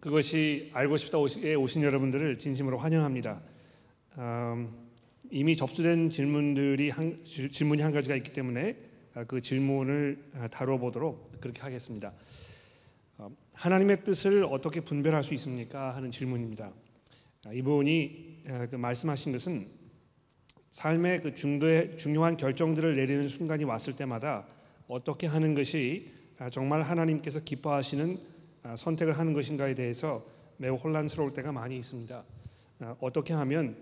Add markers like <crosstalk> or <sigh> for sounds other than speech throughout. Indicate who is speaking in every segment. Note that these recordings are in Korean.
Speaker 1: 그것이 알고 싶다에 오신 여러분들을 진심으로 환영합니다. 음, 이미 접수된 질문들이 한, 질문이 한 가지가 있기 때문에 그 질문을 다뤄보도록 그렇게 하겠습니다. 어, 하나님의 뜻을 어떻게 분별할 수 있습니까? 하는 질문입니다. 이분이 그 말씀하신 것은 삶의 그 중도의 중요한 결정들을 내리는 순간이 왔을 때마다 어떻게 하는 것이 정말 하나님께서 기뻐하시는 선택을 하는 것인가에 대해서 매우 혼란스러울 때가 많이 있습니다. 어떻게 하면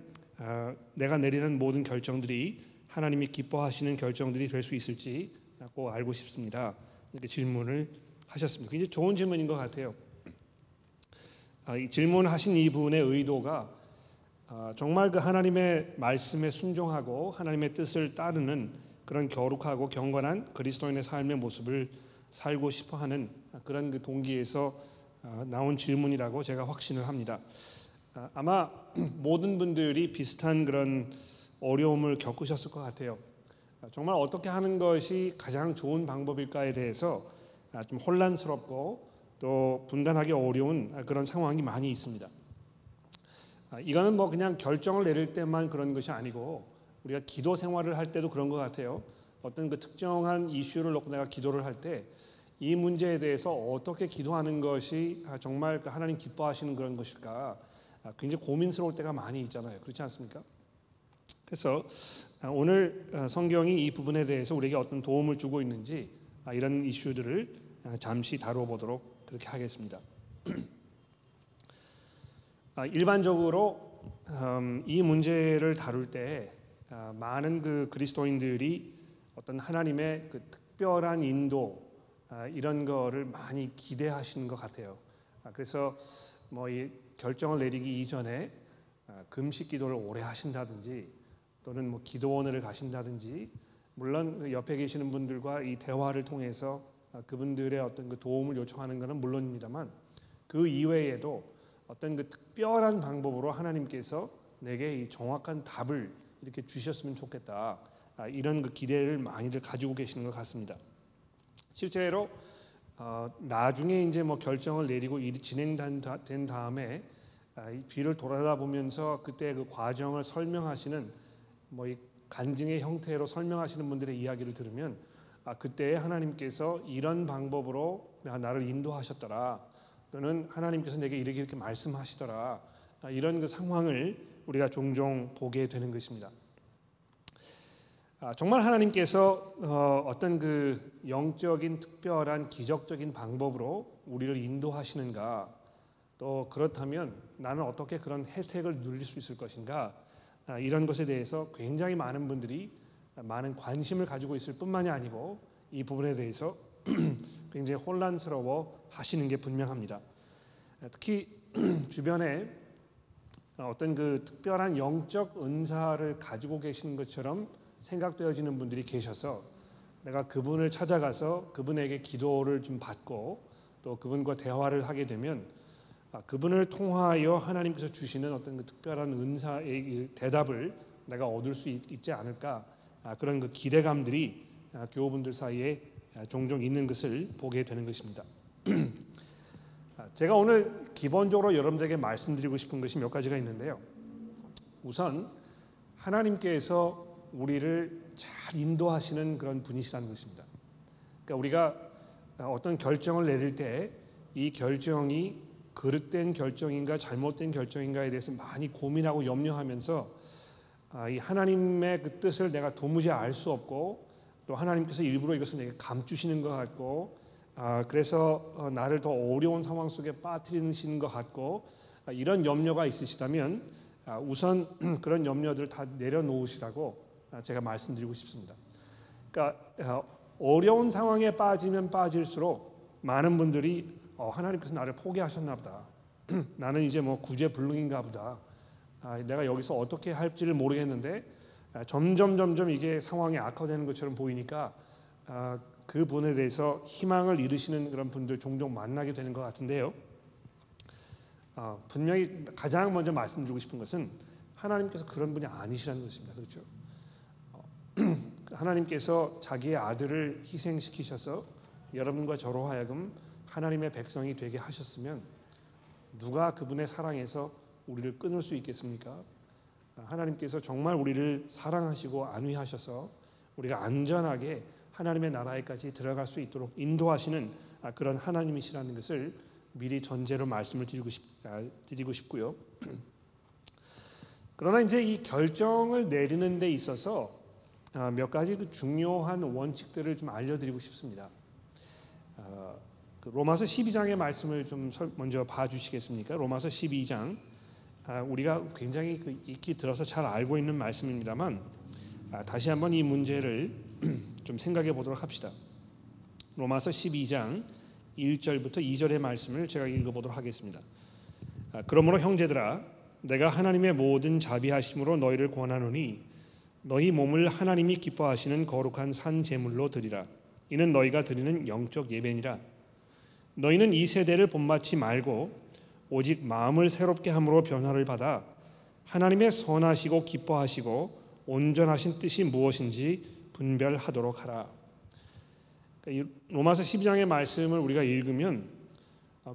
Speaker 1: 내가 내리는 모든 결정들이 하나님이 기뻐하시는 결정들이 될 수 있을지 꼭 알고 싶습니다. 이렇게 질문을 하셨습니다. 굉장히 좋은 질문인 것 같아요. 질문하신 이분의 의도가 아, 정말 그 하나님의 말씀에 순종하고 하나님의 뜻을 따르는 그런 거룩하고 경건한 그리스도인의 삶의 모습을 살고 싶어 하는 그런 그 동기에서 아, 나온 질문이라고 제가 확신을 합니다. 아, 아마 <clears throat> 모든 분들이 비슷한 그런 어려움을 겪으셨을 것 같아요. 정말 어떻게 하는 것이 가장 좋은 방법일까에 대해서 좀 혼란스럽고 또 분단하기 어려운 그런 상황이 많이 있습니다. 아, 이거는 뭐 그냥 결정을 내릴 때만 그런 것이 아니고 우리가 기도 생활을 할 때도 그런 것 같아요. 어떤 그 특정한 이슈를 놓고 내가 기도를 할 때 이 문제에 대해서 어떻게 기도하는 것이 아, 정말 그 하나님 기뻐하시는 그런 것일까 아, 굉장히 고민스러울 때가 많이 있잖아요. 그렇지 않습니까? 그래서 오늘 성경이 이 부분에 대해서 우리에게 어떤 도움을 주고 있는지 이런 이슈들을 잠시 다뤄보도록 그렇게 하겠습니다. <clears throat> 아, 일반적으로 음, 이 문제를 다룰 때 아, 많은 그 그리스도인들이 어떤 하나님의 그 특별한 인도 아, 이런 거를 많이 기대하시는 것 같아요. 그래서 뭐 이 결정을 내리기 이전에 금식 기도를 오래 하신다든지 또는 뭐 기도원을 가신다든지 물론 그 옆에 계시는 분들과 이 대화를 통해서 그분들의 어떤 그 도움을 요청하는 것은 물론입니다만 그 이외에도 어떤 그 특별한 방법으로 하나님께서 내게 이 정확한 답을 이렇게 주셨으면 좋겠다. 아, 이런 그 기대를 많이들 가지고 계시는 것 같습니다. 실제로 어, 나중에 이제 뭐 결정을 내리고 일이 진행된 다음에 아, 뒤를 돌아다 보면서 그때 그 과정을 설명하시는 뭐 이 간증의 형태로 설명하시는 분들의 이야기를 들으면 아, 그때 하나님께서 이런 방법으로 나를 인도하셨더라. 또는 하나님께서 내게 이렇게 이렇게 말씀하시더라 아, 이런 그 상황을 우리가 종종 보게 되는 것입니다. 아, 정말 하나님께서 어, 어떤 그 영적인 특별한 기적적인 방법으로 우리를 인도하시는가 또 그렇다면 나는 어떻게 그런 혜택을 누릴 수 있을 것인가 아, 이런 것에 대해서 굉장히 많은 분들이 많은 관심을 가지고 있을 뿐만이 아니고 이 부분에 대해서 <clears throat> 굉장히 혼란스러워 하시는 게 분명합니다. 특히 <clears throat> 주변에 어떤 그 특별한 영적 은사를 가지고 계시는 것처럼 생각되어지는 분들이 계셔서 내가 그분을 찾아가서 그분에게 기도를 좀 받고 또 그분과 대화를 하게 되면 아, 그분을 통하여 하나님께서 주시는 어떤 그 특별한 은사의 대답을 내가 얻을 수 있지 않을까 아, 그런 그 기대감들이 아, 교우분들 사이에 아, 종종 있는 것을 보게 되는 것입니다. <clears throat> 아, 제가 오늘 기본적으로 여러분들에게 말씀드리고 싶은 것이 몇 가지가 있는데요. 우선 하나님께서 우리를 잘 인도하시는 그런 분이시라는 것입니다. 그러니까 우리가 어떤 결정을 내릴 때 이 결정이 그릇된 결정인가 잘못된 결정인가에 대해서 많이 고민하고 염려하면서 이 하나님의 그 뜻을 내가 도무지 알 수 없고 또 하나님께서 일부러 이것을 내게 감추시는 것 같고 아, 그래서 어, 나를 더 어려운 상황 속에 빠뜨리시는 것 같고 아, 이런 염려가 있으시다면 아, 우선 <clears throat> 그런 염려들을 다 내려놓으시라고 아, 제가 말씀드리고 싶습니다. 그러니까 어, 어려운 상황에 빠지면 빠질수록 많은 분들이 어, 하나님께서 나를 포기하셨나 보다. <clears throat> 나는 이제 뭐 구제불능인가 보다. 아, 내가 여기서 어떻게 할지를 모르겠는데 아, 점점 점점 이게 상황이 악화되는 것처럼 보이니까 아, 그 분에 대해서 희망을 잃으시는 그런 분들 종종 만나게 되는 것 같은데요. 아, 분명히 가장 먼저 말씀드리고 싶은 것은 하나님께서 그런 분이 아니시라는 것입니다. 그렇죠? 어, <clears throat> 하나님께서 자기의 아들을 희생시키셔서 여러분과 저로 하여금 하나님의 백성이 되게 하셨으면 누가 그분의 사랑에서 우리를 끊을 수 있겠습니까? 하나님께서 정말 우리를 사랑하시고 안위하셔서 우리가 안전하게 하나님의 나라에까지 들어갈 수 있도록 인도하시는 그런 하나님이시라는 것을 미리 전제로 말씀을 드리고 싶 아, 드리고 싶고요. <clears throat> 그러나 이제 이 결정을 내리는 데 있어서 아, 몇 가지 그 중요한 원칙들을 좀 알려드리고 싶습니다. 아, 그 로마서 12장의 말씀을 좀 먼저 봐주시겠습니까? 로마서 12장 아, 우리가 굉장히 그 익히 들어서 잘 알고 있는 말씀입니다만 다시 한번 이 문제를 <clears throat> 좀 생각해 보도록 합시다. 로마서 12장 1절부터 2절의 말씀을 제가 읽어보도록 하겠습니다. 그러므로 형제들아 내가 하나님의 모든 자비하심으로 너희를 권하노니 너희 몸을 하나님이 기뻐하시는 거룩한 산 제물로 드리라. 이는 너희가 드리는 영적 예배니라. 너희는 이 세대를 본받지 말고 오직 마음을 새롭게 함으로 변화를 받아 하나님의 선하시고 기뻐하시고 온전하신 뜻이 무엇인지 분별하도록 하라. 그러니까 로마서 12장의 말씀을 우리가 읽으면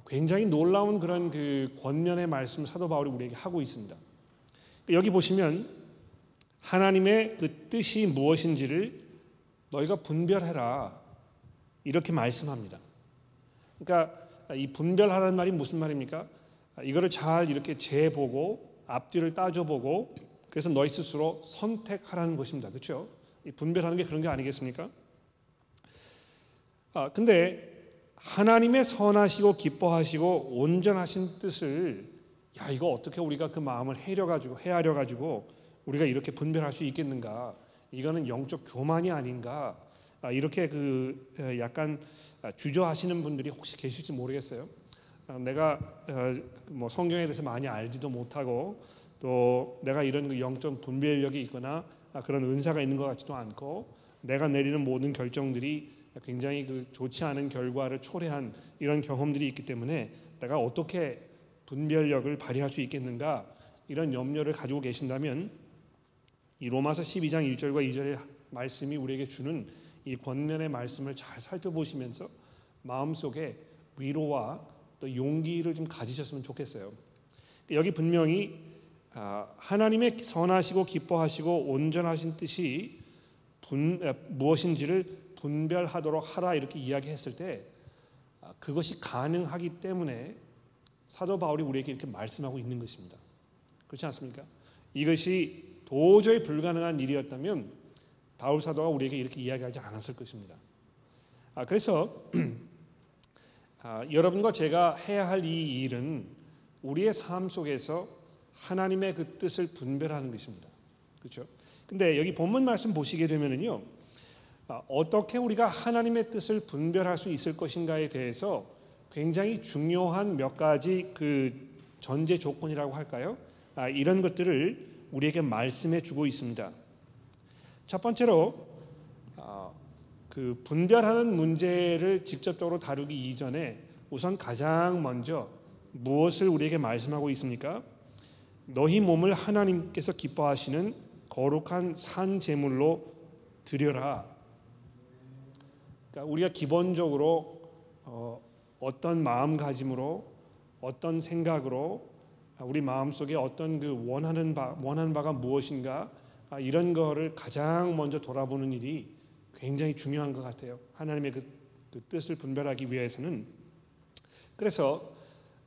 Speaker 1: 굉장히 놀라운 그런 그 권면의 말씀 사도 바울이 우리에게 하고 있습니다. 여기 보시면 하나님의 그 뜻이 무엇인지를 너희가 분별해라 이렇게 말씀합니다. 그러니까 이 분별하라는 말이 무슨 말입니까? 이거를 잘 이렇게 재보고 앞뒤를 따져보고 그래서 너희 스스로 선택하라는 것입니다. 그렇죠? 이 분별하는 게 그런 게 아니겠습니까? 아 근데 하나님의 선하시고 기뻐하시고 온전하신 뜻을 야 이거 어떻게 우리가 그 마음을 헤려 가지고 헤아려 가지고 우리가 이렇게 분별할 수 있겠는가? 이거는 영적 교만이 아닌가? 아, 이렇게 그 약간 주저하시는 분들이 혹시 계실지 모르겠어요. 아, 내가 어, 뭐 성경에 대해서 많이 알지도 못하고 또 내가 이런 그 영적 분별력이 있거나 아, 그런 은사가 있는 것 같지도 않고 내가 내리는 모든 결정들이 굉장히 그 좋지 않은 결과를 초래한 이런 경험들이 있기 때문에 내가 어떻게 분별력을 발휘할 수 있겠는가 이런 염려를 가지고 계신다면 이 로마서 12장 1절과 2절의 말씀이 우리에게 주는 이 권면의 말씀을 잘 살펴보시면서 마음속에 위로와 또 용기를 좀 가지셨으면 좋겠어요. 여기 분명히 아, 하나님의 선하시고 기뻐하시고 온전하신 뜻이 분, 무엇인지를 분별하도록 하라 이렇게 이야기했을 때 아, 그것이 가능하기 때문에 사도 바울이 우리에게 이렇게 말씀하고 있는 것입니다. 그렇지 않습니까? 이것이 도저히 불가능한 일이었다면 바울 사도가 우리에게 이렇게 이야기하지 않았을 것입니다. 아, 그래서 <clears throat> 아, 여러분과 제가 해야 할 이 일은 우리의 삶 속에서 하나님의 그 뜻을 분별하는 것입니다. 그렇죠? 근데 여기 본문 말씀 보시게 되면은요. 아, 어떻게 우리가 하나님의 뜻을 분별할 수 있을 것인가에 대해서 굉장히 중요한 몇 가지 그 전제 조건이라고 할까요? 아, 이런 것들을 우리에게 말씀해 주고 있습니다. 첫 번째로 어, 그 분별하는 문제를 직접적으로 다루기 이전에 우선 가장 먼저 무엇을 우리에게 말씀하고 있습니까? 너희 몸을 하나님께서 기뻐하시는 거룩한 산 제물로 드려라. 그러니까 우리가 기본적으로 어, 어떤 마음가짐으로 어떤 생각으로 우리 마음 속에 어떤 그 원하는 바 원하는 바가 무엇인가 아, 이런 거를 가장 먼저 돌아보는 일이 굉장히 중요한 것 같아요. 하나님의 그, 그 뜻을 분별하기 위해서는 그래서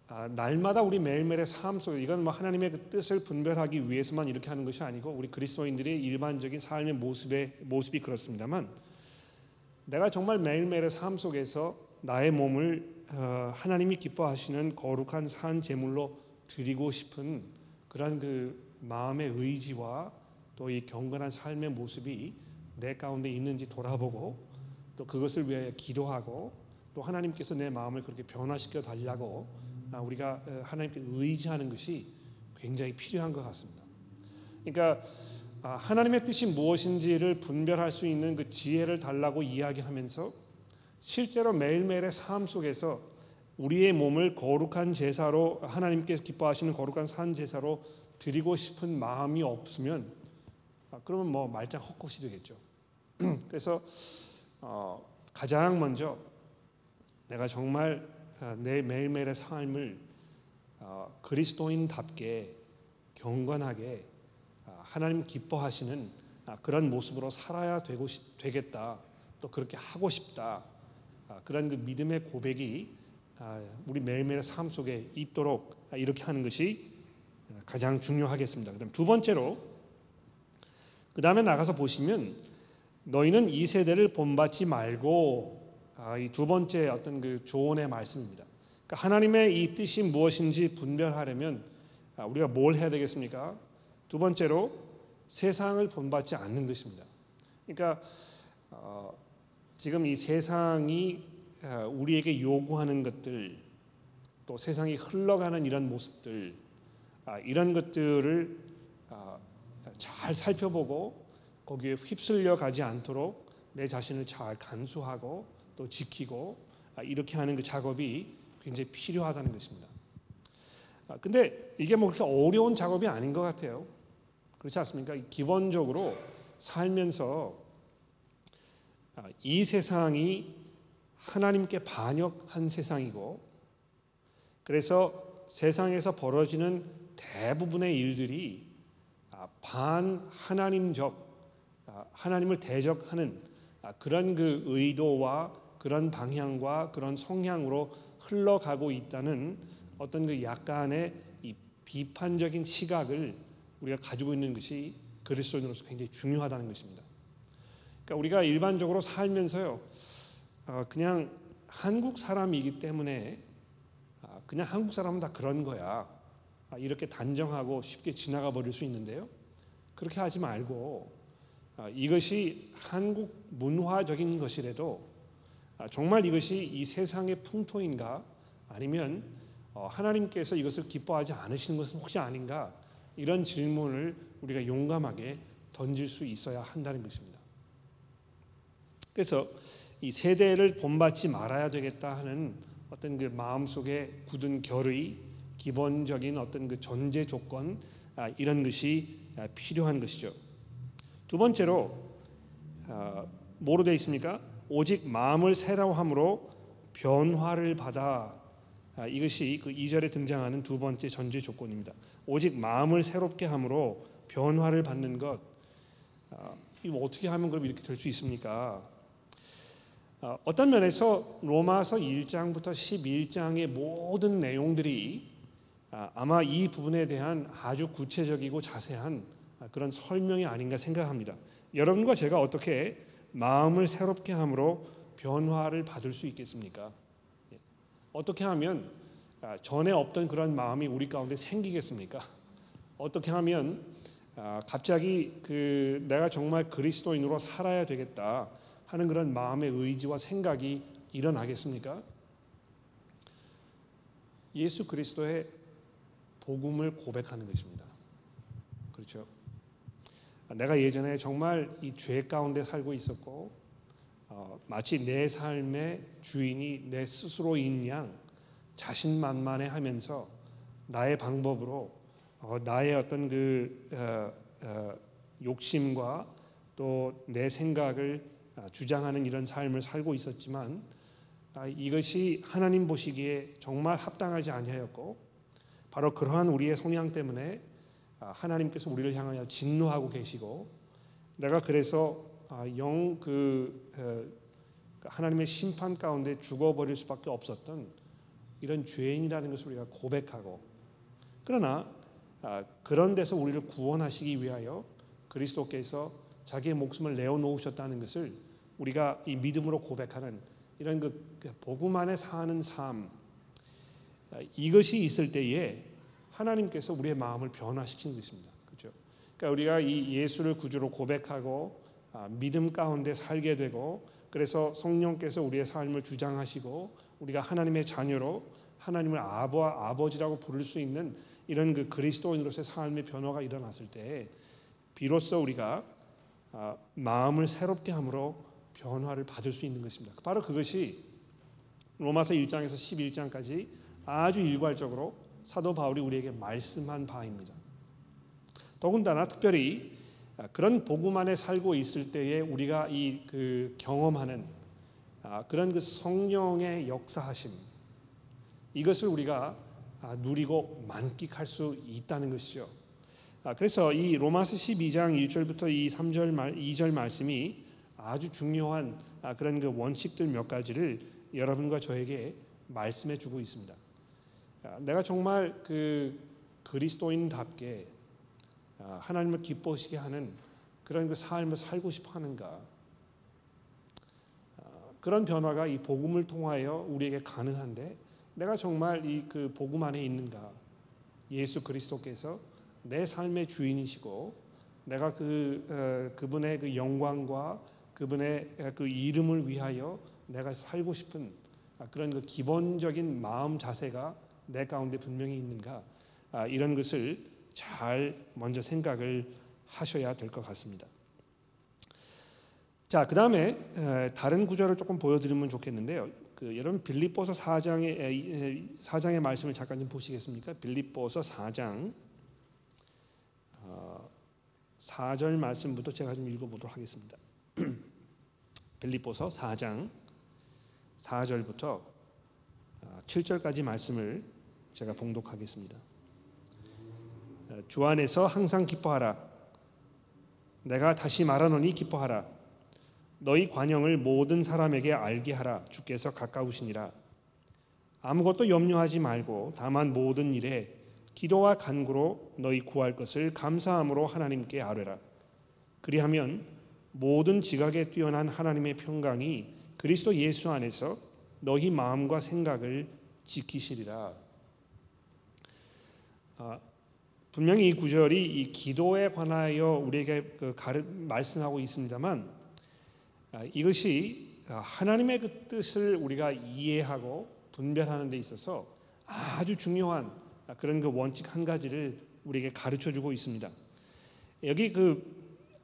Speaker 1: 아, 날마다 우리 매일매일의 삶 속에 이건 뭐 하나님의 그 뜻을 분별하기 위해서만 이렇게 하는 것이 아니고 우리 그리스도인들의 일반적인 삶의 모습의 모습이 그렇습니다만 내가 정말 매일매일의 삶 속에서 나의 몸을 어, 하나님이 기뻐하시는 거룩한 산 제물로 드리고 싶은 그런 그 마음의 의지와 또 이 경건한 삶의 모습이 내 가운데 있는지 돌아보고 또 그것을 위해 기도하고 또 하나님께서 내 마음을 그렇게 변화시켜 달라고 아, 우리가 어, 하나님께 의지하는 것이 굉장히 필요한 것 같습니다. 그러니까 아, 하나님의 뜻이 무엇인지를 분별할 수 있는 그 지혜를 달라고 이야기하면서 실제로 매일매일의 삶 속에서 우리의 몸을 거룩한 제사로 하나님께서 기뻐하시는 거룩한 산 제사로 드리고 싶은 마음이 없으면 아, 그러면 뭐 말짱 헛것이 되겠죠. <clears throat> 그래서 어, 가장 먼저 내가 정말 아, 내 매일매일의 삶을 어, 그리스도인답게 경건하게 아, 하나님 기뻐하시는 아, 그런 모습으로 살아야 되고 싶, 되겠다. 또 그렇게 하고 싶다. 아, 그런 그 믿음의 고백이 우리 매일매일 삶 속에 있도록 이렇게 하는 것이 가장 중요하겠습니다. 그다음 두 번째로 그 다음에 나가서 보시면 너희는 이 세대를 본받지 말고 이 두 번째 어떤 그 조언의 말씀입니다. 그러니까 하나님의 이 뜻이 무엇인지 분별하려면 우리가 뭘 해야 되겠습니까? 두 번째로 세상을 본받지 않는 것입니다. 그러니까 어, 지금 이 세상이 어, 우리에게 요구하는 것들 또 세상이 흘러가는 이런 모습들 아, 이런 것들을 아, 잘 살펴보고 거기에 휩쓸려 가지 않도록 내 자신을 잘 간수하고 또 지키고 아, 이렇게 하는 그 작업이 굉장히 필요하다는 것입니다. 근데 이게 뭐 그렇게 어려운 작업이 아닌 것 같아요. 그렇지 않습니까? 기본적으로 살면서 아, 이 세상이 하나님께 반역한 세상이고 그래서 세상에서 벌어지는 대부분의 일들이 아, 반 하나님적 아, 하나님을 대적하는 그런 그 의도와 그런 방향과 그런 성향으로 흘러가고 있다는 어떤 그 약간의 이 비판적인 시각을 우리가 가지고 있는 것이 그리스도인으로서 굉장히 중요하다는 것입니다. 그러니까 우리가 일반적으로 살면서요, 어, 그냥 한국 사람이기 때문에 아, 그냥 한국 사람은 다 그런 거야 아, 이렇게 단정하고 쉽게 지나가 버릴 수 있는데요. 그렇게 하지 말고 아, 이것이 한국 문화적인 것이라도 정말 이것이 이 세상의 풍토인가 아니면 어, 하나님께서 이것을 기뻐하지 않으시는 것은 혹시 아닌가 이런 질문을 우리가 용감하게 던질 수 있어야 한다는 것입니다. 그래서 이 세대를 본받지 말아야 되겠다 하는 어떤 그 마음속에 굳은 결의 기본적인 어떤 그 전제 조건 아, 이런 것이 아, 필요한 것이죠. 두 번째로 아, 뭐로 되어 있습니까? 오직 마음을 새로 함으로 변화를 받아 이것이 그 2절에 등장하는 두 번째 전제 조건입니다. 오직 마음을 새롭게 함으로 변화를 받는 것 아, 이거 어떻게 하면 그럼 이렇게 될 수 있습니까? 아, 어떤 면에서 로마서 1장부터 11장의 모든 내용들이 아, 아마 이 부분에 대한 아주 구체적이고 자세한 그런 설명이 아닌가 생각합니다. 여러분과 제가 어떻게 마음을 새롭게 함으로 변화를 받을 수 있겠습니까? 예. 어떻게 하면 아, 전에 없던 그런 마음이 우리 가운데 생기겠습니까? 어떻게 하면 아, 갑자기 그 내가 정말 그리스도인으로 살아야 되겠다 하는 그런 마음의 의지와 생각이 일어나겠습니까? 예수 그리스도의 복음을 고백하는 것입니다. 그렇죠? 내가 예전에 정말 이 죄 가운데 살고 있었고 어, 마치 내 삶의 주인이 내 스스로인 양 자신만만해 하면서 나의 방법으로 어, 나의 어떤 그 어, 어, 욕심과 또 내 생각을 아, 주장하는 이런 삶을 살고 있었지만 아, 이것이 하나님 보시기에 정말 합당하지 아니하였고 바로 그러한 우리의 성향 때문에 아, 하나님께서 우리를 향하여 진노하고 계시고 내가 그래서 영그 그 하나님의 심판 가운데 죽어버릴 수밖에 없었던 이런 죄인이라는 것을 우리가 고백하고 그러나 아, 그런 데서 우리를 구원하시기 위하여 그리스도께서 자기의 목숨을 내어 놓으셨다는 것을 우리가 이 믿음으로 고백하는 이런 그, 그 복음 안에 사는 삶 아, 이것이 있을 때에 하나님께서 우리의 마음을 변화시키는 것입니다. 그렇죠? 그러니까 우리가 이 예수를 구주로 고백하고 아, 믿음 가운데 살게 되고 그래서 성령께서 우리의 삶을 주장하시고 우리가 하나님의 자녀로 하나님을 아버 아버지라고 부를 수 있는 이런 그 그리스도인으로서의 삶의 변화가 일어났을 때 비로소 우리가 아, 마음을 새롭게 함으로 변화를 받을 수 있는 것입니다. 바로 그것이 로마서 1장에서 11장까지 아주 일괄적으로 사도 바울이 우리에게 말씀한 바입니다. 더군다나 특별히 그런 복음 안에 살고 있을 때에 우리가 이 그 경험하는 아, 그런 그 성령의 역사하심 이것을 우리가 아, 누리고 만끽할 수 있다는 것이죠. 아, 그래서 이 로마서 12장 1절부터 이 3절 말 2절 말씀이 아주 중요한 아, 그런 그 원칙들 몇 가지를 여러분과 저에게 말씀해 주고 있습니다. 내가 정말 그 그리스도인답게 하나님을 기뻐하시게 하는 그런 그 삶을 살고 싶어 하는가? 그런 변화가 이 복음을 통하여 우리에게 가능한데 내가 정말 이 그 복음 안에 있는가? 예수 그리스도께서 내 삶의 주인이시고 내가 그 어, 그분의 그 영광과 그분의 그 이름을 위하여 내가 살고 싶은 그런 그 기본적인 마음 자세가 내 가운데 분명히 있는가 아, 이런 것을 잘 먼저 생각을 하셔야 될 것 같습니다. 자, 그 다음에 다른 구절을 조금 보여드리면 좋겠는데요. 그 여러분 빌립보서 4장의 4장의 말씀을 잠깐 좀 보시겠습니까? 빌립보서 4장 4절 어, 말씀부터 제가 좀 읽어보도록 하겠습니다. <clears throat> 빌립보서 4장 4절부터 7절까지 어, 말씀을 제가 봉독하겠습니다. 어, 주 안에서 항상 기뻐하라. 내가 다시 말하노니 기뻐하라. 너희 관영을 모든 사람에게 알게 하라 주께서 가까우시니라 아무것도 염려하지 말고 다만 모든 일에 기도와 간구로 너희 구할 것을 감사함으로 하나님께 아뢰라 그리하면 모든 지각에 뛰어난 하나님의 평강이 그리스도 예수 안에서 너희 마음과 생각을 지키시리라 아, 분명히 이 구절이 이 기도에 관하여 우리에게 그 가르, 말씀하고 있습니다만 아, 이것이 하나님의 그 뜻을 우리가 이해하고 분별하는 데 있어서 아주 중요한 그런 그 원칙 한 가지를 우리에게 가르쳐 주고 있습니다. 여기 그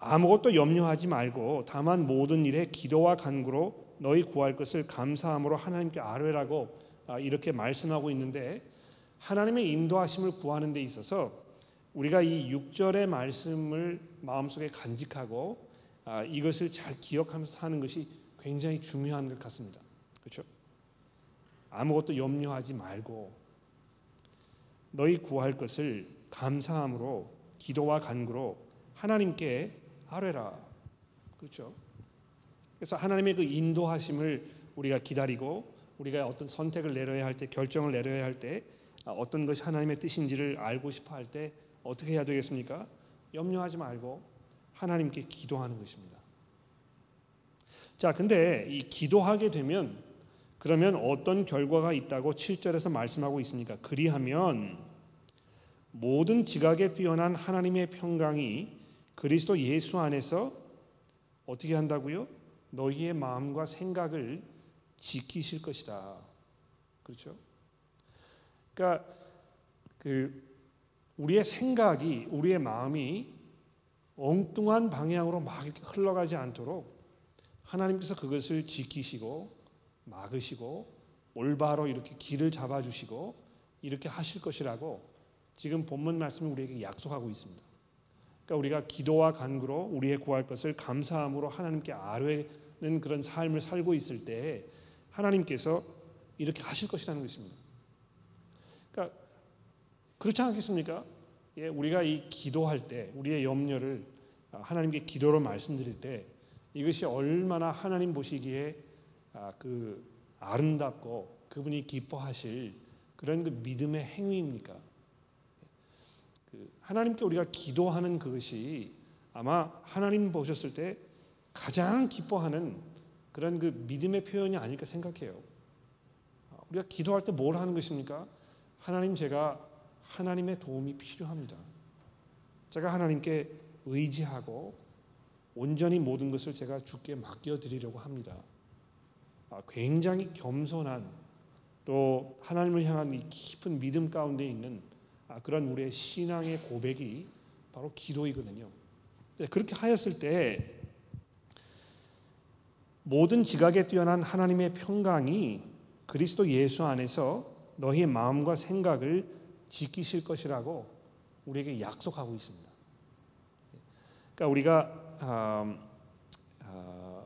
Speaker 1: 아무것도 염려하지 말고 다만 모든 일에 기도와 간구로 너희 구할 것을 감사함으로 하나님께 아뢰라고 아, 이렇게 말씀하고 있는데 하나님의 인도하심을 구하는 데 있어서 우리가 이 6절의 말씀을 마음속에 간직하고 아, 이것을 잘 기억하면서 사는 것이 굉장히 중요한 것 같습니다. 그렇죠? 아무것도 염려하지 말고 너희 구할 것을 감사함으로 기도와 간구로 하나님께 아뢰라. 그렇죠? 그래서 하나님의 그 인도하심을 우리가 기다리고 우리가 어떤 선택을 내려야 할 때 결정을 내려야 할때 아, 어떤 것이 하나님의 뜻인지를 알고 싶어 할 때 어떻게 해야 되겠습니까? 염려하지 말고 하나님께 기도하는 것입니다. 자, 근데 이 기도하게 되면 그러면 어떤 결과가 있다고 7절에서 말씀하고 있습니까? 그리하면 모든 지각에 뛰어난 하나님의 평강이 그리스도 예수 안에서 어떻게 한다고요? 너희의 마음과 생각을 지키실 것이다. 그렇죠? 그러니까 그 우리의 생각이 우리의 마음이 엉뚱한 방향으로 막 이렇게 흘러가지 않도록 하나님께서 그것을 지키시고 막으시고 올바로 이렇게 길을 잡아 주시고 이렇게 하실 것이라고 지금 본문 말씀이 우리에게 약속하고 있습니다. 그러니까 우리가 기도와 간구로 우리의 구할 것을 감사함으로 하나님께 아뢰는 그런 삶을 살고 있을 때 하나님께서 이렇게 하실 것이라는 것입니다. 그러니까 그렇지 않겠습니까? 예, 우리가 이 기도할 때 우리의 염려를 하나님께 기도로 말씀드릴 때 이것이 얼마나 하나님 보시기에 아, 그 아름답고 그분이 기뻐하실 그런 그 믿음의 행위입니까? 그 하나님께 우리가 기도하는 그것이 아마 하나님 보셨을 때 가장 기뻐하는 그런 그 믿음의 표현이 아닐까 생각해요. 우리가 기도할 때 뭘 하는 것입니까? 하나님 제가 하나님의 도움이 필요합니다. 제가 하나님께 의지하고 온전히 모든 것을 제가 주께 맡겨 드리려고 합니다. 아, 굉장히 겸손한 또 하나님을 향한 이 깊은 믿음 가운데 있는 아, 그런 우리의 신앙의 고백이 바로 기도이거든요. 네, 그렇게 하였을 때 모든 지각에 뛰어난 하나님의 평강이 그리스도 예수 안에서 너희 마음과 생각을 지키실 것이라고 우리에게 약속하고 있습니다. 그러니까 우리가 아, 아,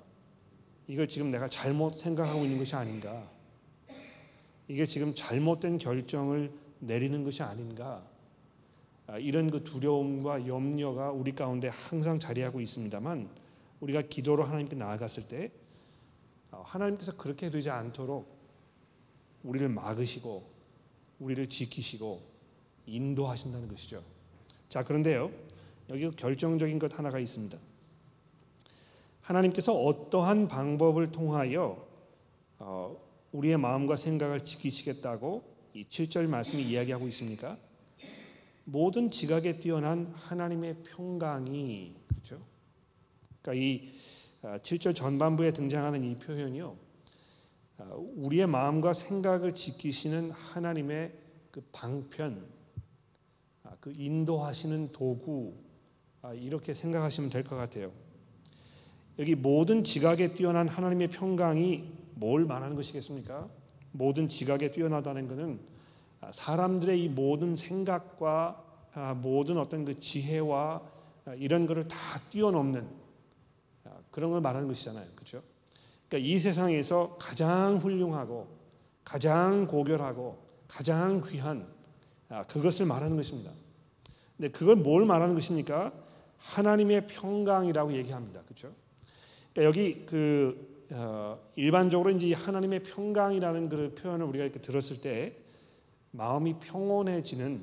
Speaker 1: 이걸 지금 내가 잘못 생각하고 있는 것이 아닌가? 이게 지금 잘못된 결정을 내리는 것이 아닌가 아, 이런 그 두려움과 염려가 우리 가운데 항상 자리하고 있습니다만 우리가 기도로 하나님께 나아갔을 때 아, 하나님께서 그렇게 되지 않도록 우리를 막으시고 우리를 지키시고 인도하신다는 것이죠. 자 그런데요 여기 결정적인 것 하나가 있습니다. 하나님께서 어떠한 방법을 통하여 어, 우리의 마음과 생각을 지키시겠다고 이 7절 말씀이 이야기하고 있습니까? 모든 지각에 뛰어난 하나님의 평강이 그렇죠. 그러니까 이 7절 아, 전반부에 등장하는 이 표현이요. 아, 우리의 마음과 생각을 지키시는 하나님의 그 방편, 아, 그 인도하시는 도구 이렇게 생각하시면 될 것 같아요. 여기 모든 지각에 뛰어난 하나님의 평강이 뭘 말하는 것이겠습니까? 모든 지각에 뛰어나다는 것은 사람들의 이 모든 생각과 모든 어떤 그 지혜와 이런 것을 다 뛰어넘는 그런 걸 말하는 것이잖아요. 그렇죠? 그러니까 이 세상에서 가장 훌륭하고 가장 고결하고 가장 귀한 그것을 말하는 것입니다. 근데 그걸 뭘 말하는 것입니까? 하나님의 평강이라고 얘기합니다. 그렇죠? 그러니까 여기 그 어, 일반적으로 이제 하나님의 평강이라는 그 표현을 우리가 이렇게 들었을 때 마음이 평온해지는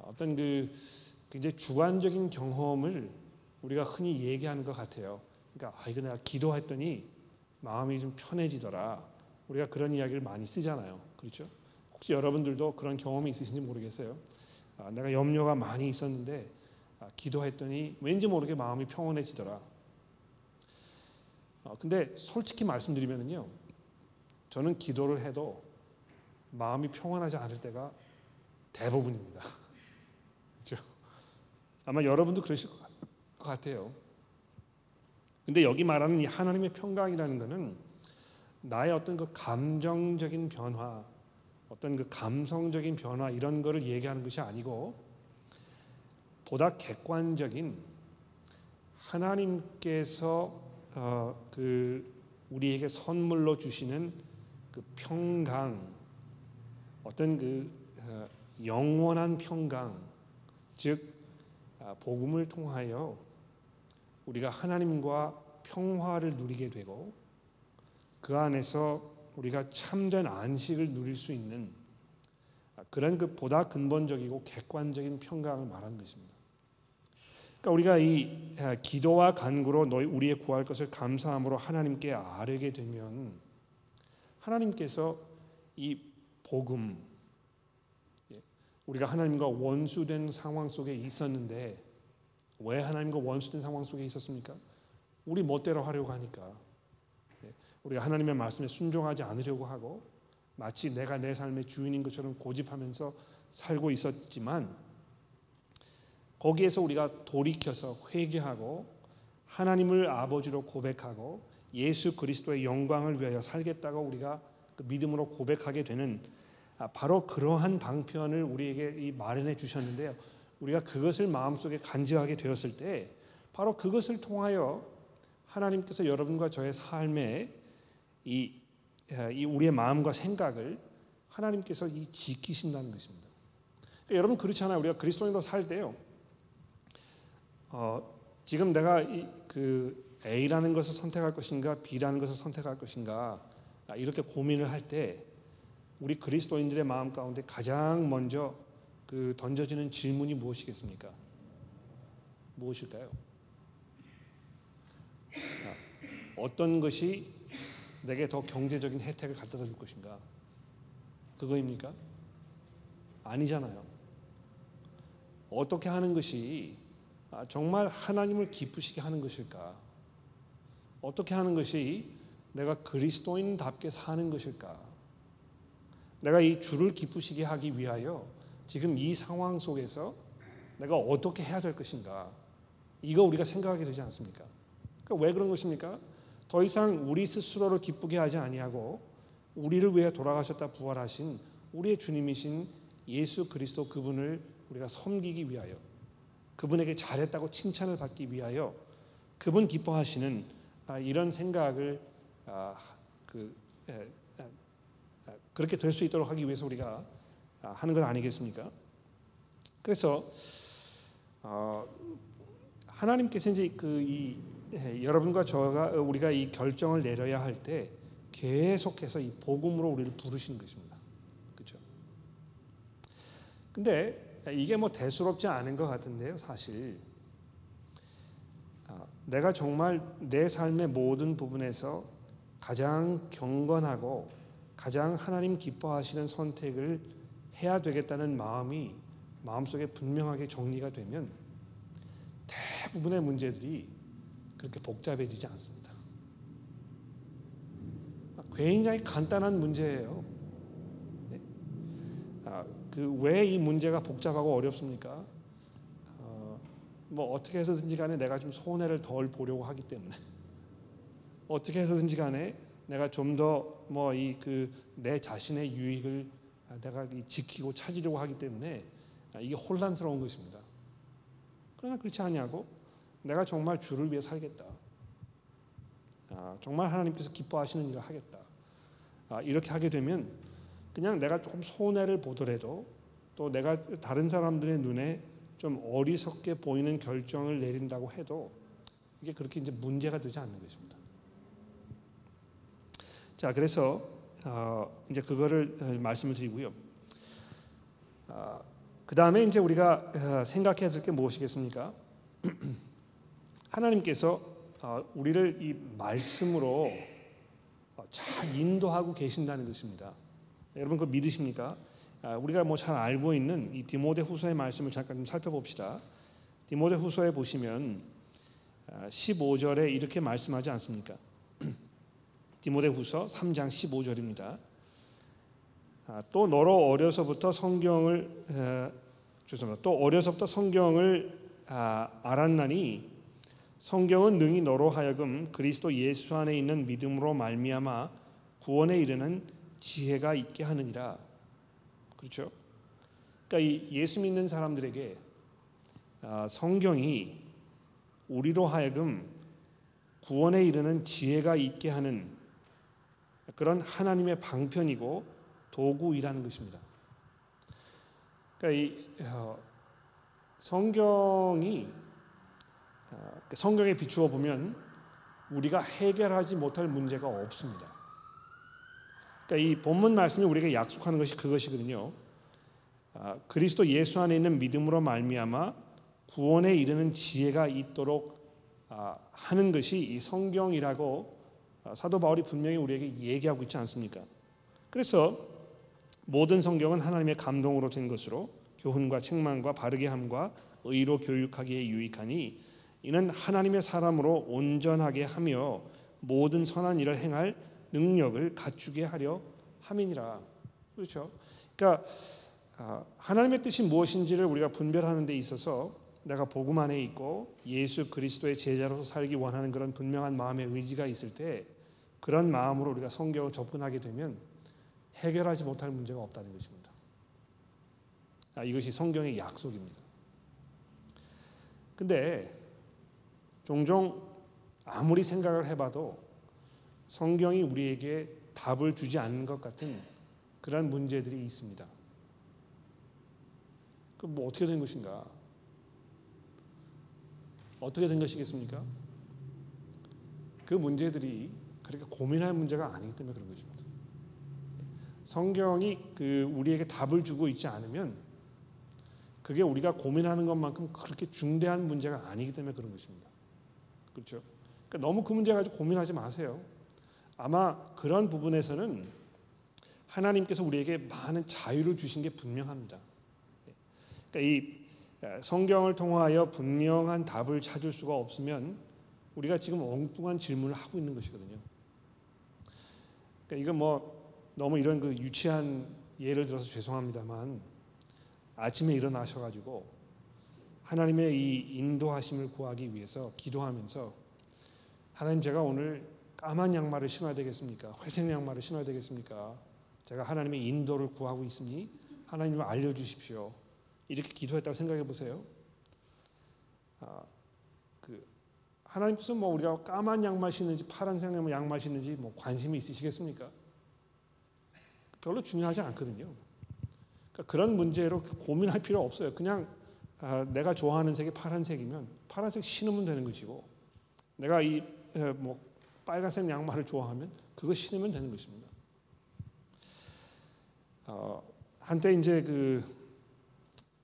Speaker 1: 어떤 그 굉장히 주관적인 경험을 우리가 흔히 얘기하는 것 같아요. 그러니까 아 이거 내가 기도했더니 마음이 좀 편해지더라. 우리가 그런 이야기를 많이 쓰잖아요. 그렇죠? 혹시 여러분들도 그런 경험이 있으신지 모르겠어요. 아, 내가 염려가 많이 있었는데 아, 기도했더니 왠지 모르게 마음이 평온해지더라. 어, 근데 솔직히 말씀드리면요, 저는 기도를 해도 마음이 평안하지 않을 때가 대부분입니다. <laughs> 그렇죠? 아마 여러분도 그러실 것 같아요. 근데 여기 말하는 이 하나님의 평강이라는 것은 나의 어떤 그 감정적인 변화, 어떤 그 감성적인 변화 이런 거를 얘기하는 것이 아니고 보다 객관적인 하나님께서 어, 그 우리에게 선물로 주시는 그 평강, 어떤 그 어, 영원한 평강, 즉 아, 복음을 통하여 우리가 하나님과 평화를 누리게 되고 그 안에서 우리가 참된 안식을 누릴 수 있는 그런 그 보다 근본적이고 객관적인 평강을 말하는 것입니다. 그러니까 우리가 이 아, 기도와 간구로 너희 우리의 구할 것을 감사함으로 하나님께 아뢰게 되면 하나님께서 이 복음 예, 우리가 하나님과 원수된 상황 속에 있었는데 왜 하나님과 원수된 상황 속에 있었습니까? 우리 멋대로 하려고 하니까 예, 우리가 하나님의 말씀에 순종하지 않으려고 하고 마치 내가 내 삶의 주인인 것처럼 고집하면서 살고 있었지만 거기에서 우리가 돌이켜서 회개하고 하나님을 아버지로 고백하고 예수 그리스도의 영광을 위하여 살겠다고 우리가 그 믿음으로 고백하게 되는 아, 바로 그러한 방편을 우리에게 마련해 주셨는데요. 우리가 그것을 마음속에 간직하게 되었을 때 바로 그것을 통하여 하나님께서 여러분과 저의 삶에 이, 아, 이 우리의 마음과 생각을 하나님께서 이 지키신다는 것입니다. 그러니까 여러분 그렇잖아요. 우리가 그리스도인으로 살 때요. 어, 지금 내가 이, 그 A라는 것을 선택할 것인가 B라는 것을 선택할 것인가 아, 이렇게 고민을 할 때 우리 그리스도인들의 마음 가운데 가장 먼저 그 던져지는 질문이 무엇이겠습니까? 무엇일까요? 어떤 것이 내게 더 경제적인 혜택을 갖다 줄 것인가? 그거입니까? 아니잖아요. 어떻게 하는 것이 아, 정말 하나님을 기쁘시게 하는 것일까? 어떻게 하는 것이 내가 그리스도인답게 사는 것일까? 내가 이 주를 기쁘시게 하기 위하여 지금 이 상황 속에서 내가 어떻게 해야 될 것인가? 이거 우리가 생각하게 되지 않습니까? 그러니까 왜 그런 것입니까? 더 이상 우리 스스로를 기쁘게 하지 아니하고 우리를 위해 돌아가셨다 부활하신 우리의 주님이신 예수 그리스도 그분을 우리가 섬기기 위하여 그분에게 잘했다고 칭찬을 받기 위하여 그분 기뻐하시는 아, 이런 생각을 아, 그, 그렇게 될 수 있도록 하기 위해서 우리가 하는 것 아니겠습니까? 그래서 어, 하나님께서 이제 그이 예, 여러분과 저가 우리가 이 결정을 내려야 할 때 계속해서 이 복음으로 우리를 부르시는 것입니다. 그렇죠? 근데 이게 뭐 대수롭지 않은 것 같은데요, 사실. 아, 내가 정말 내 삶의 모든 부분에서 가장 경건하고 가장 하나님 기뻐하시는 선택을 해야 되겠다는 마음이 마음속에 분명하게 정리가 되면 대부분의 문제들이 그렇게 복잡해지지 않습니다. 굉장히 간단한 문제예요. 네? 아, 그왜 이 문제가 복잡하고 어렵습니까? 어, 뭐 어떻게 해서든지 간에 내가 좀 손해를 덜 보려고 하기 때문에 어떻게 해서든지 간에 내가 좀 더 뭐 이 그 내 자신의 유익을 내가 지키고 찾으려고 하기 때문에 이게 혼란스러운 것입니다. 그러나 그렇지 않냐고 내가 정말 주를 위해 살겠다. 아, 정말 하나님께서 기뻐하시는 일을 하겠다. 아, 이렇게 하게 되면 그냥 내가 조금 손해를 보더라도 또 내가 다른 사람들의 눈에 좀 어리석게 보이는 결정을 내린다고 해도 이게 그렇게 이제 문제가 되지 않는 것입니다. 자, 그래서 어, 이제 그거를 어, 말씀을 드리고요. 어, 그 다음에 이제 우리가 어, 생각해야 될 게 무엇이겠습니까? <clears throat> 하나님께서 어, 우리를 이 말씀으로 어, 잘 인도하고 계신다는 것입니다. 여러분 그 믿으십니까? 아, 우리가 뭐 잘 알고 있는 이 디모데후서의 말씀을 잠깐 좀 살펴봅시다. 디모데후서에 보시면 15절에 아, 이렇게 말씀하지 않습니까? <clears throat> 디모데후서 3장 15절입니다. 아, 또 너로 어려서부터 성경을 죄송합니다. 또 어려서부터 성경을 알았나니 성경은 능히 너로 하여금 그리스도 예수 안에 있는 믿음으로 말미암아 구원에 이르는 지혜가 있게 하느니라. 그렇죠? 그러니까 이 예수 믿는 사람들에게 아, 성경이 우리로 하여금 구원에 이르는 지혜가 있게 하는 그런 하나님의 방편이고 도구이라는 것입니다. 그러니까 이 어, 성경이 어, 그 성경에 비추어 보면 우리가 해결하지 못할 문제가 없습니다. 그러니까 이 본문 말씀이 우리에게 약속하는 것이 그것이거든요. 아, 그리스도 예수 안에 있는 믿음으로 말미암아 구원에 이르는 지혜가 있도록 아, 하는 것이 이 성경이라고 아, 사도 바울이 분명히 우리에게 얘기하고 있지 않습니까? 그래서 모든 성경은 하나님의 감동으로 된 것으로 교훈과 책망과 바르게 함과 의로 교육하기에 유익하니 이는 하나님의 사람으로 온전하게 하며 모든 선한 일을 행할 능력을 갖추게 하려 함이니라. 그렇죠? 그러니까 아, 하나님의 뜻이 무엇인지를 우리가 분별하는 데 있어서 내가 복음 안에 있고 예수 그리스도의 제자로서 살기 원하는 그런 분명한 마음의 의지가 있을 때 그런 마음으로 우리가 성경을 접근하게 되면 해결하지 못할 문제가 없다는 것입니다. 아, 이것이 성경의 약속입니다. 근데 종종 아무리 생각을 해봐도 성경이 우리에게 답을 주지 않는 것 같은 그런 문제들이 있습니다. 그뭐 어떻게 된 것인가? 어떻게 된 것이겠습니까? 그 문제들이 그렇게 고민할 문제가 아니기 때문에 그런 것입니다. 성경이 그 우리에게 답을 주고 있지 않으면 그게 우리가 고민하는 것만큼 그렇게 중대한 문제가 아니기 때문에 그런 것입니다. 그렇죠? 그러니까 너무 그 문제 가지고 고민하지 마세요. 아마 그런 부분에서는 하나님께서 우리에게 많은 자유를 주신 게 분명합니다. 그러니까 이 성경을 통하여 분명한 답을 찾을 수가 없으면 우리가 지금 엉뚱한 질문을 하고 있는 것이거든요. 그러니까 이건 뭐 너무 이런 그 유치한 예를 들어서 죄송합니다만 아침에 일어나셔가지고 하나님의 이 인도하심을 구하기 위해서 기도하면서 하나님 제가 오늘 까만 양말을 신어야 되겠습니까? 회색 양말을 신어야 되겠습니까? 제가 하나님의 인도를 구하고 있으니 하나님을 알려주십시오. 이렇게 기도했다고 생각해 보세요. 아, 그 하나님께서 뭐 우리가 까만 양말 신는지 파란색 양말 신는지 뭐 관심이 있으시겠습니까? 별로 중요하지 않거든요. 그러니까 그런 문제로 고민할 필요 없어요. 그냥 아, 내가 좋아하는 색이 파란색이면 파란색 신으면 되는 것이고 내가 이뭐 빨간색 양말을 좋아하면 그거 신으면 되는 것입니다. 어, 한때 이제 그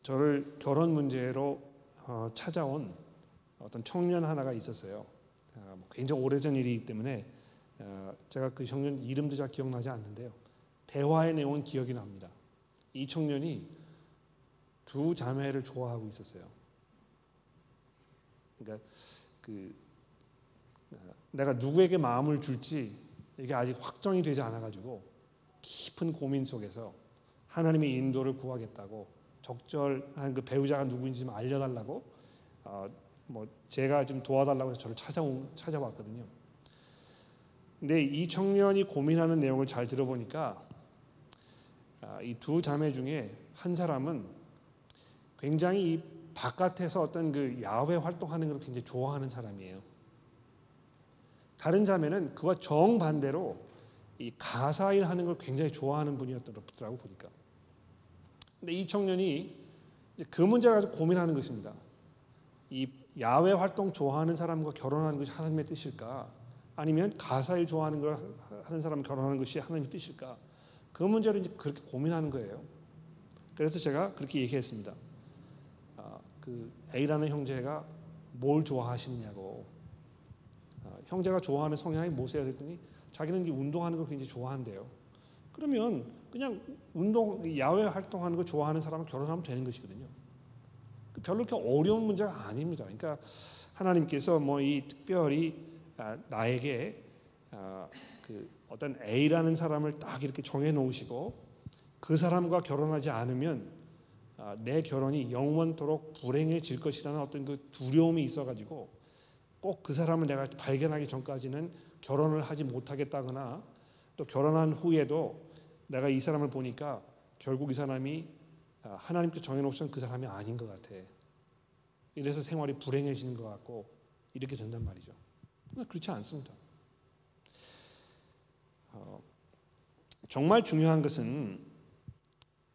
Speaker 1: 저를 결혼 문제로 어, 찾아온 어떤 청년 하나가 있었어요. 어, 뭐 굉장히 오래전 일이기 때문에 어, 제가 그 청년 이름도 잘 기억나지 않는데요. 대화의 내용은 기억이 납니다. 이 청년이 두 자매를 좋아하고 있었어요. 그러니까 그 어, 내가 누구에게 마음을 줄지 이게 아직 확정이 되지 않아 가지고 깊은 고민 속에서 하나님의 인도를 구하겠다고 적절한 그 배우자가 누구인지 좀 알려달라고 어, 뭐 제가 좀 도와달라고 해서 저를 찾아온 찾아왔거든요. 근데 이 청년이 고민하는 내용을 잘 들어보니까 아, 이두 자매 중에 한 사람은 굉장히 바깥에서 어떤 그 야외 활동하는 걸 굉장히 좋아하는 사람이에요. 다른 자매는 그와 정반대로 이 가사일 하는 걸 굉장히 좋아하는 분이었더라고 보니까. 근데 이 청년이 그 문제를 가지고 고민하는 것입니다. 이 야외 활동 좋아하는 사람과 결혼하는 것이 하나님의 뜻일까? 아니면 가사일 좋아하는 걸 하는 사람 결혼하는 것이 하나님의 뜻일까? 그 문제를 이제 그렇게 고민하는 거예요. 그래서 제가 그렇게 얘기했습니다. 아, 그 A라는 형제가 뭘 좋아하시느냐고. 아, 형제가 좋아하는 성향이 뭐세요? 그랬더니 자기는 운동하는 걸 굉장히 좋아한대요. 그러면 그냥 운동 야외 활동하는 거 좋아하는 사람을 결혼하면 되는 것이거든요. 그 별로 그렇게 어려운 문제가 아닙니다. 그러니까 하나님께서 뭐 이 특별히 아, 나에게 아, 그 어떤 A라는 사람을 딱 이렇게 정해 놓으시고 그 사람과 결혼하지 않으면 아, 내 결혼이 영원토록 불행해질 것이라는 어떤 그 두려움이 있어가지고 꼭 그 사람을 내가 발견하기 전까지는 결혼을 하지 못하겠다거나 또 결혼한 후에도 내가 이 사람을 보니까 결국 이 사람이 하나님께 정해놓으신 그 사람이 아닌 것 같아. 이래서 생활이 불행해지는 것 같고 이렇게 된단 말이죠. 그렇지 않습니다. 어, 정말 중요한 것은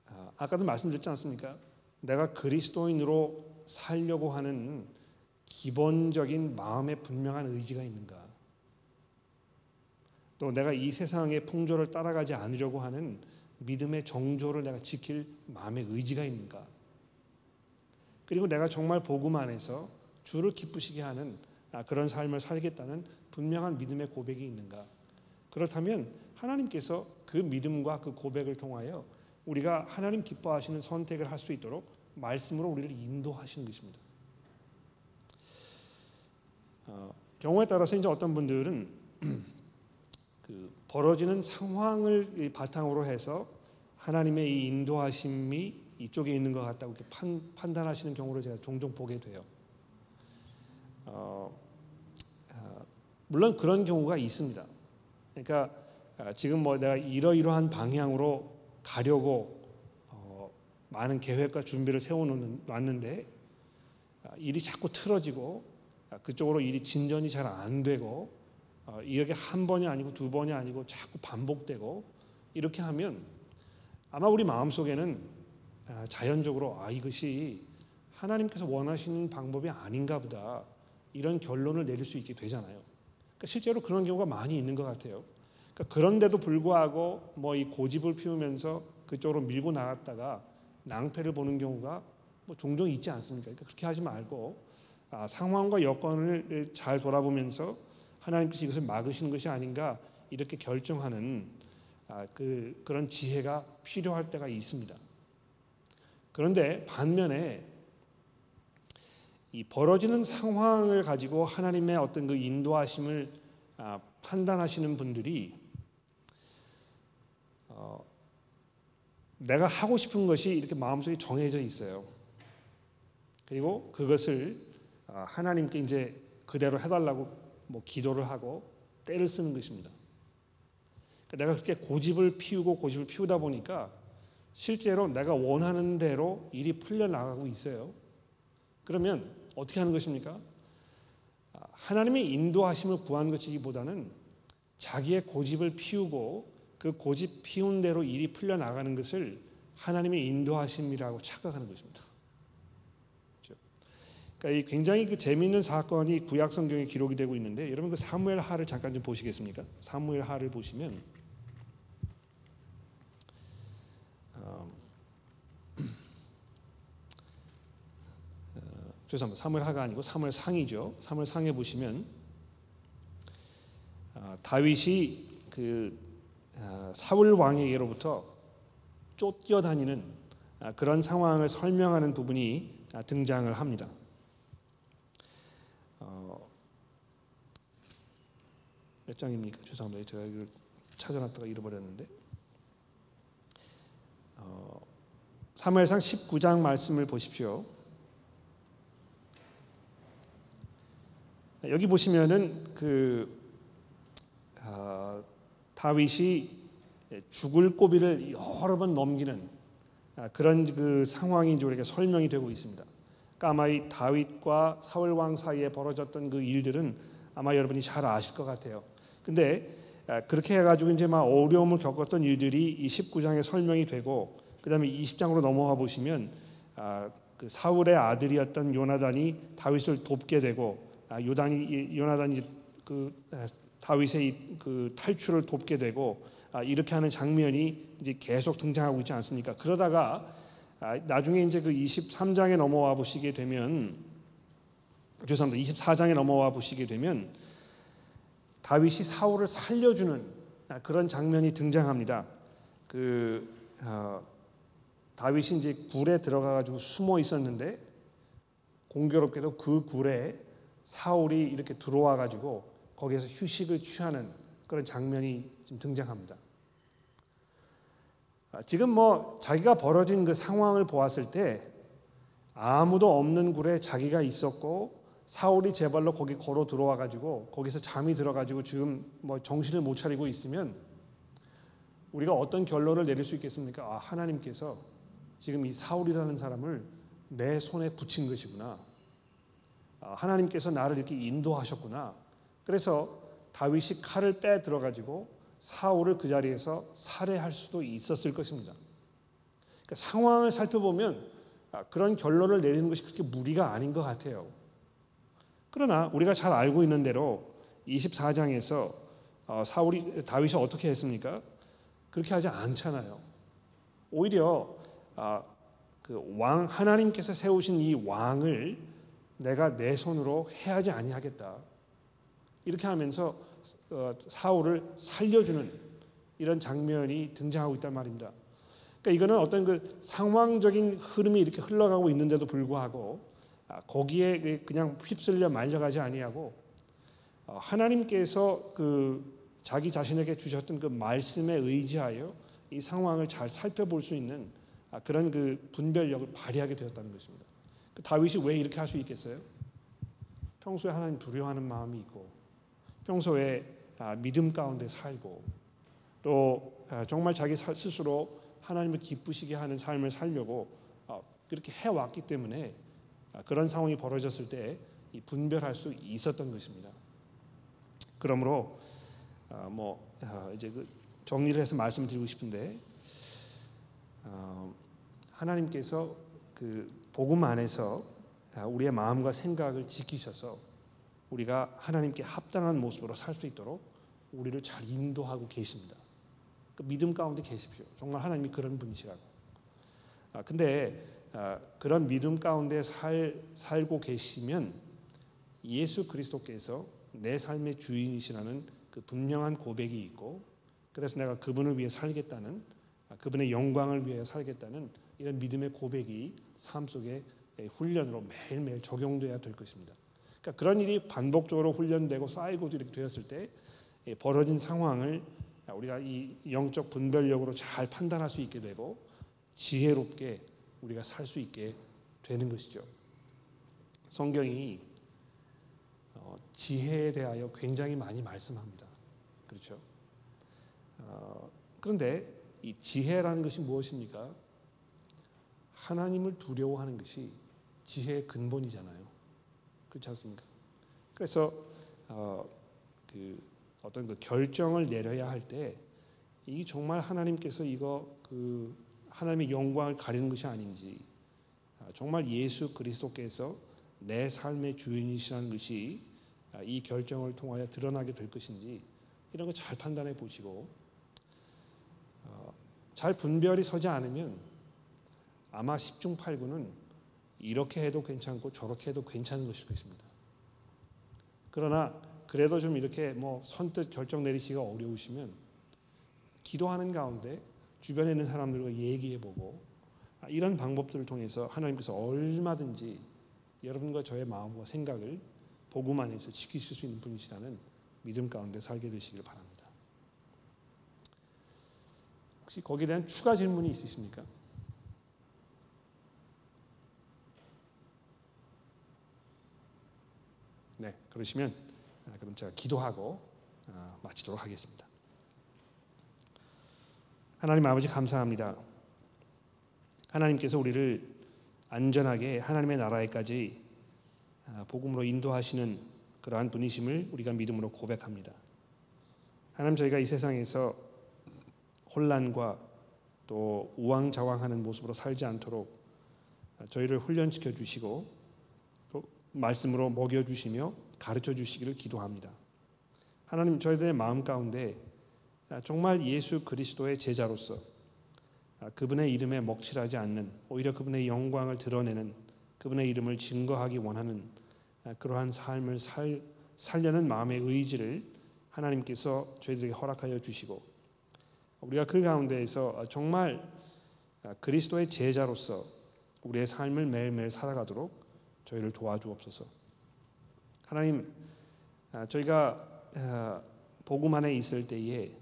Speaker 1: 아, 아까도 말씀드렸지 않습니까? 내가 그리스도인으로 살려고 하는 기본적인 마음의 분명한 의지가 있는가? 또 내가 이 세상의 풍조를 따라가지 않으려고 하는 믿음의 정조를 내가 지킬 마음의 의지가 있는가? 그리고 내가 정말 복음 안에서 주를 기쁘시게 하는 아, 그런 삶을 살겠다는 분명한 믿음의 고백이 있는가? 그렇다면 하나님께서 그 믿음과 그 고백을 통하여 우리가 하나님 기뻐하시는 선택을 할 수 있도록 말씀으로 우리를 인도하시는 것입니다. 어, 경우에 따라서 이제 어떤 분들은 <clears throat> 그 벌어지는 상황을 바탕으로 해서 하나님의 이 인도하심이 이쪽에 있는 것 같다고 이렇게 판, 판단하시는 경우를 제가 종종 보게 돼요. 어, 물론 그런 경우가 있습니다. 그러니까 아, 지금 뭐 내가 이러이러한 방향으로 가려고 어, 많은 계획과 준비를 세워놓았는데 아, 일이 자꾸 틀어지고 아, 그쪽으로 일이 진전이 잘 안 되고 어, 이렇게 한 번이 아니고 두 번이 아니고 자꾸 반복되고 이렇게 하면 아마 우리 마음 속에는 자연적으로 아 이것이 하나님께서 원하시는 방법이 아닌가 보다 이런 결론을 내릴 수 있게 되잖아요. 그러니까 실제로 그런 경우가 많이 있는 것 같아요. 그러니까 그런데도 불구하고 뭐 이 고집을 피우면서 그쪽으로 밀고 나갔다가 낭패를 보는 경우가 뭐 종종 있지 않습니까? 그러니까 그렇게 하지 말고 아, 상황과 여건을 잘 돌아보면서 하나님께서 이것을 막으시는 것이 아닌가 이렇게 결정하는 아, 그 그런 지혜가 필요할 때가 있습니다. 그런데 반면에 이 벌어지는 상황을 가지고 하나님의 어떤 그 인도하심을 아, 판단하시는 분들이 어, 내가 하고 싶은 것이 이렇게 마음속에 정해져 있어요. 그리고 그것을 아, 하나님께 이제 그대로 해달라고 뭐 기도를 하고 때를 쓰는 것입니다. 그러니까 내가 그렇게 고집을 피우고 고집을 피우다 보니까 실제로 내가 원하는 대로 일이 풀려 나가고 있어요. 그러면 어떻게 하는 것입니까? 아, 하나님의 인도하심을 구하는 것이기보다는 자기의 고집을 피우고 그 고집 피운 대로 일이 풀려 나가는 것을 하나님의 인도하심이라고 착각하는 것입니다. 그러니까 이 굉장히 그 재미있는 사건이 구약 성경에 기록이 되고 있는데 여러분 그 사무엘 하를 잠깐 좀 보시겠습니까? 사무엘 하를 보시면 어, <clears throat> 어, 죄송합니다. 사무엘 하가 아니고 사무엘 상이죠. 사무엘 상에 보시면 어, 다윗이 그 어, 사울 왕에게로부터 쫓겨다니는 아, 그런 상황을 설명하는 부분이 아, 등장을 합니다. 몇 장입니까? 죄송합니다. 제가 이걸 찾아놨다가 잃어버렸는데 어, 사무엘상 19장 말씀을 보십시오. 여기 보시면은 그 어, 다윗이 죽을 고비를 여러 번 넘기는 아, 그런 그 상황이 우리에게 설명이 되고 있습니다. 까마이 다윗과 사울 왕 사이에 벌어졌던 그 일들은 아마 여러분이 잘 아실 것 같아요. 근데 아, 그렇게 해가지고 이제 막 어려움을 겪었던 일들이 이 19장에 설명이 되고 그다음에 20장으로 넘어가 보시면 아, 그 사울의 아들이었던 요나단이 다윗을 돕게 되고 요단이 요나단이 그 다윗의 그 탈출을 돕게 되고 아, 이렇게 하는 장면이 이제 계속 등장하고 있지 않습니까? 그러다가 아, 나중에 이제 그 23장에 넘어와 보시게 되면 죄송합니다. 24장에 넘어와 보시게 되면 다윗이 사울을 살려주는 아, 그런 장면이 등장합니다. 그 어, 다윗이 이제 굴에 들어가 가지고 숨어 있었는데 공교롭게도 그 굴에 사울이 이렇게 들어와 가지고 거기에서 휴식을 취하는 그런 장면이 지금 등장합니다. 아, 지금 뭐 자기가 벌어진 그 상황을 보았을 때 아무도 없는 굴에 자기가 있었고 사울이 제 발로 거기 걸어 들어와 가지고 거기서 잠이 들어 가지고 지금 뭐 정신을 못 차리고 있으면 우리가 어떤 결론을 내릴 수 있겠습니까? 아, 하나님께서 지금 이 사울이라는 사람을 내 손에 붙인 것이구나. 아, 하나님께서 나를 이렇게 인도하셨구나. 그래서 다윗이 칼을 빼 들어 가지고 사울을 그 자리에서 살해할 수도 있었을 것입니다. 그러니까 상황을 살펴보면 아, 그런 결론을 내리는 것이 그렇게 무리가 아닌 것 같아요. 그러나 우리가 잘 알고 있는 대로 24장에서 어, 사울이 다윗이 어떻게 했습니까? 그렇게 하지 않잖아요. 오히려 아, 그왕 하나님께서 세우신 이 왕을 내가 내 손으로 해하지 아니하겠다. 이렇게 하면서 어, 사울을 살려주는 이런 장면이 등장하고 있단 말입니다. 그러니까 이거는 어떤 그 상황적인 흐름이 이렇게 흘러가고 있는데도 불구하고 아, 거기에 그냥 휩쓸려 말려가지 아니하고 어, 하나님께서 그 자기 자신에게 주셨던 그 말씀에 의지하여 이 상황을 잘 살펴볼 수 있는 아, 그런 그 분별력을 발휘하게 되었다는 것입니다. 그 다윗이 왜 이렇게 할 수 있겠어요? 평소에 하나님 두려워하는 마음이 있고 평소에 아, 믿음 가운데 살고 또 아, 정말 자기 스스로 하나님을 기쁘시게 하는 삶을 살려고 아, 그렇게 해왔기 때문에 그런 상황이 벌어졌을 때 분별할 수 있었던 것입니다. 그러므로 뭐 이제 그 정리를 해서 말씀드리고 싶은데 하나님께서 그 복음 안에서 우리의 마음과 생각을 지키셔서 우리가 하나님께 합당한 모습으로 살 수 있도록 우리를 잘 인도하고 계십니다. 그 믿음 가운데 계십시오. 정말 하나님이 그런 분이시라고. 아, 근데 아, 그런 믿음 가운데 살, 살고 계시면 예수 그리스도께서 내 삶의 주인이시라는 그 분명한 고백이 있고 그래서 내가 그분을 위해 살겠다는 아, 그분의 영광을 위해 살겠다는 이런 믿음의 고백이 삶 속에 훈련으로 매일매일 적용돼야 될 것입니다. 그러니까 그런 일이 반복적으로 훈련되고 쌓이고도 이렇게 되었을 때 예, 벌어진 상황을 우리가 이 영적 분별력으로 잘 판단할 수 있게 되고 지혜롭게 우리가 살 수 있게 되는 것이죠. 성경이 어, 지혜에 대하여 굉장히 많이 말씀합니다. 그렇죠? 어, 그런데 이 지혜라는 것이 무엇입니까? 하나님을 두려워하는 것이 지혜의 근본이잖아요. 그렇지 않습니까? 그래서 어, 그 어떤 그 결정을 내려야 할 때 이 정말 하나님께서 이거 그 하나님의 영광을 가리는 것이 아닌지 아, 정말 예수 그리스도께서 내 삶의 주인이시라는 것이 아, 이 결정을 통하여 드러나게 될 것인지 이런 거 잘 판단해 보시고 어, 잘 분별이 서지 않으면 아마 10중 8구는 이렇게 해도 괜찮고 저렇게 해도 괜찮은 것일 것입니다. 그러나 그래도 좀 이렇게 뭐 선뜻 결정 내리시기가 어려우시면 기도하는 가운데 주변에 있는 사람들과 얘기해 보고 아, 이런 방법들을 통해서 하나님께서 얼마든지 여러분과 저의 마음과 생각을 복음 안에서 지키실 수 있는 분이시라는 믿음 가운데 살게 되시길 바랍니다. 혹시 거기에 대한 추가 질문이 있으십니까? 네, 그러시면 아, 그럼 제가 기도하고 아, 마치도록 하겠습니다. 하나님 아버지 감사합니다. 하나님께서 우리를 안전하게 하나님의 나라에까지 아, 복음으로 인도하시는 그러한 분이심을 우리가 믿음으로 고백합니다. 하나님 저희가 이 세상에서 혼란과 또 우왕좌왕하는 모습으로 살지 않도록 저희를 훈련시켜 주시고 또 말씀으로 먹여 주시며 가르쳐 주시기를 기도합니다. 하나님 저희들의 마음 가운데 정말 예수 그리스도의 제자로서 그분의 이름에 먹칠하지 않는 오히려 그분의 영광을 드러내는 그분의 이름을 증거하기 원하는 그러한 삶을 살, 살려는 마음의 의지를 하나님께서 저희들에게 허락하여 주시고 우리가 그 가운데에서 정말 그리스도의 제자로서 우리의 삶을 매일매일 살아가도록 저희를 도와주옵소서. 하나님, 저희가 복음 안에 있을 때에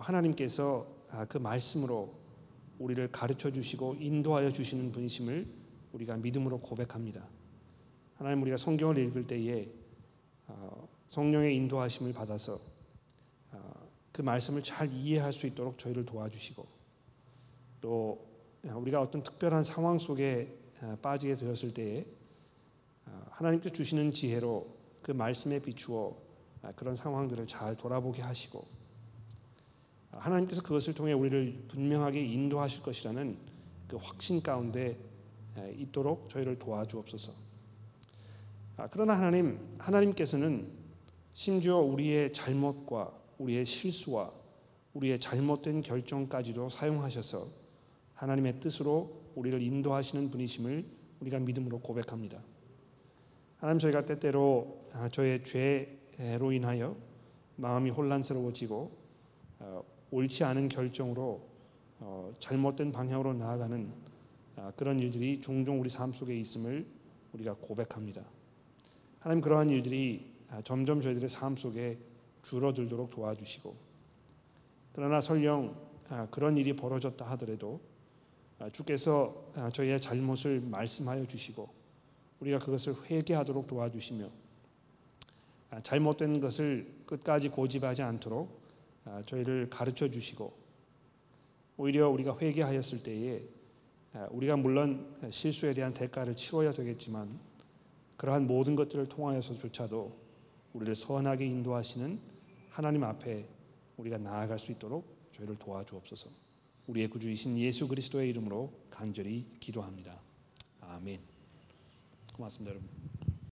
Speaker 1: 하나님께서 그 말씀으로 우리를 가르쳐 주시고 인도하여 주시는 분이심을 우리가 믿음으로 고백합니다. 하나님 우리가 성경을 읽을 때에 성령의 인도하심을 받아서 그 말씀을 잘 이해할 수 있도록 저희를 도와주시고 또 우리가 어떤 특별한 상황 속에 빠지게 되었을 때에 하나님께서 주시는 지혜로 그 말씀에 비추어 그런 상황들을 잘 돌아보게 하시고 하나님께서 그것을 통해 우리를 분명하게 인도하실 것이라는 그 확신 가운데 있도록 저희를 도와주옵소서. 그러나 하나님, 하나님께서는 심지어 우리의 잘못과 우리의 실수와 우리의 잘못된 결정까지도 사용하셔서 하나님의 뜻으로 우리를 인도하시는 분이심을 우리가 믿음으로 고백합니다. 하나님 저희가 때때로 저의 죄로 인하여 마음이 혼란스러워지고 옳지 않은 결정으로 어, 잘못된 방향으로 나아가는 아, 그런 일들이 종종 우리 삶 속에 있음을 우리가 고백합니다. 하나님 그러한 일들이 아, 점점 저희들의 삶 속에 줄어들도록 도와주시고 그러나 설령 아, 그런 일이 벌어졌다 하더라도 주께서 저희의 잘못을 말씀하여 주시고 우리가 그것을 회개하도록 도와주시며 잘못된 것을 끝까지 고집하지 않도록 아, 저희를 가르쳐 주시고 오히려 우리가 회개하였을 때에 아, 우리가 물론 실수에 대한 대가를 치러야 되겠지만 그러한 모든 것들을 통하여서조차도 우리를 선하게 인도하시는 하나님 앞에 우리가 나아갈 수 있도록 저희를 도와주옵소서. 우리의 구주이신 예수 그리스도의 이름으로 간절히 기도합니다. 아멘. 고맙습니다, 여러분.